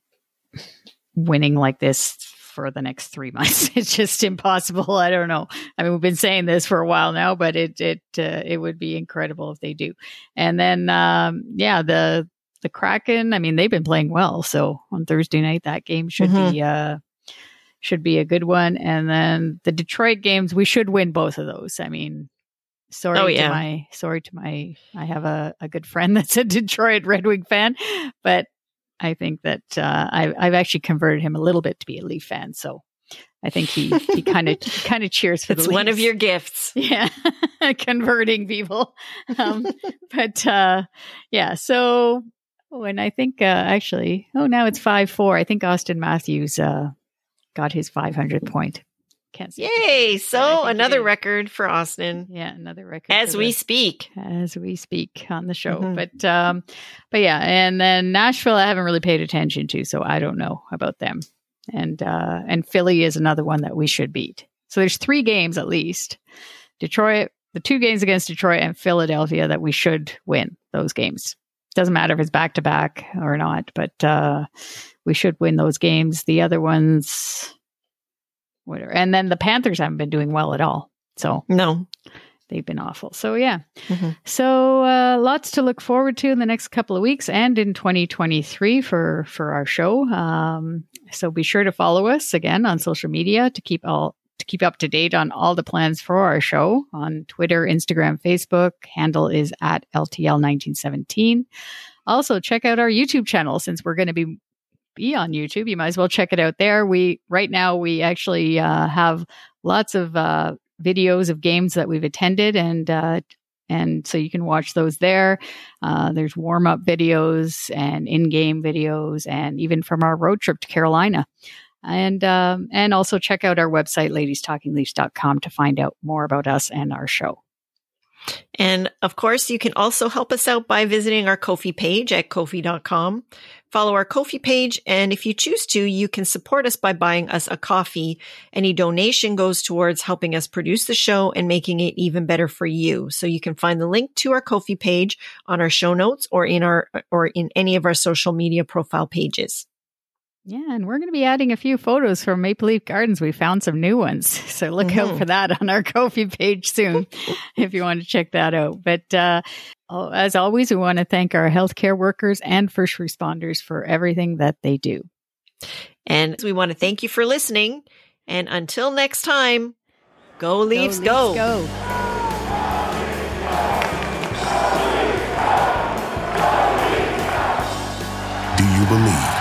winning like this for the next three months. it's just impossible. I don't know. I mean, we've been saying this for a while now, but it it uh, it would be incredible if they do. And then, um, yeah, the the Kraken. I mean, they've been playing well. So on Thursday night, that game should mm-hmm. be uh, should be a good one. And then the Detroit games, we should win both of those. I mean, sorry oh, yeah. to my sorry to my I have a, a good friend that's a Detroit Red Wing fan, but I think that uh, I, I've actually converted him a little bit to be a Leaf fan. So I think he he kind of kind of cheers for it's the. It's one of your gifts. Yeah, converting people. Um, but uh, yeah, so oh, and I think uh, actually, oh, now it's five four. I think Auston Matthews uh, got his 500th point. Can't see. Yay! So another record for Auston. Yeah, another record as we the, speak. As we speak on the show, mm-hmm. but um, but yeah, and then Nashville, I haven't really paid attention to, so I don't know about them. And uh, and Philly is another one that we should beat. So there's three games at least. Detroit, the two games against Detroit and Philadelphia that we should win those games. Doesn't matter if it's back to back or not, but uh, we should win those games. The other ones whatever. And then the Panthers haven't been doing well at all. So no, they've been awful. So yeah, mm-hmm. so uh, lots to look forward to in the next couple of weeks and in 2023 for for our show. Um, so be sure to follow us again on social media to keep all to keep up to date on all the plans for our show on Twitter, Instagram, Facebook. Handle is at LTL1917. Also, check out our YouTube channel since we're going to be be on YouTube. You might as well check it out there. We right now we actually uh, have lots of uh, videos of games that we've attended, and uh, and so you can watch those there. Uh, there's warm up videos and in game videos, and even from our road trip to Carolina. And um, and also check out our website, ladiestalkingleafs.com, to find out more about us and our show. And of course, you can also help us out by visiting our Ko-fi page at kofi.com. Follow our Ko-fi page, and if you choose to, you can support us by buying us a coffee. Any donation goes towards helping us produce the show and making it even better for you. So you can find the link to our Ko-fi page on our show notes or in our or in any of our social media profile pages. Yeah, and we're going to be adding a few photos from Maple Leaf Gardens. We found some new ones. So look mm-hmm. out for that on our Ko-fi page soon if you want to check that out. But uh, as always, we want to thank our healthcare workers and first responders for everything that they do. And we want to thank you for listening. And until next time, go Leafs, go. go. go. Do you believe?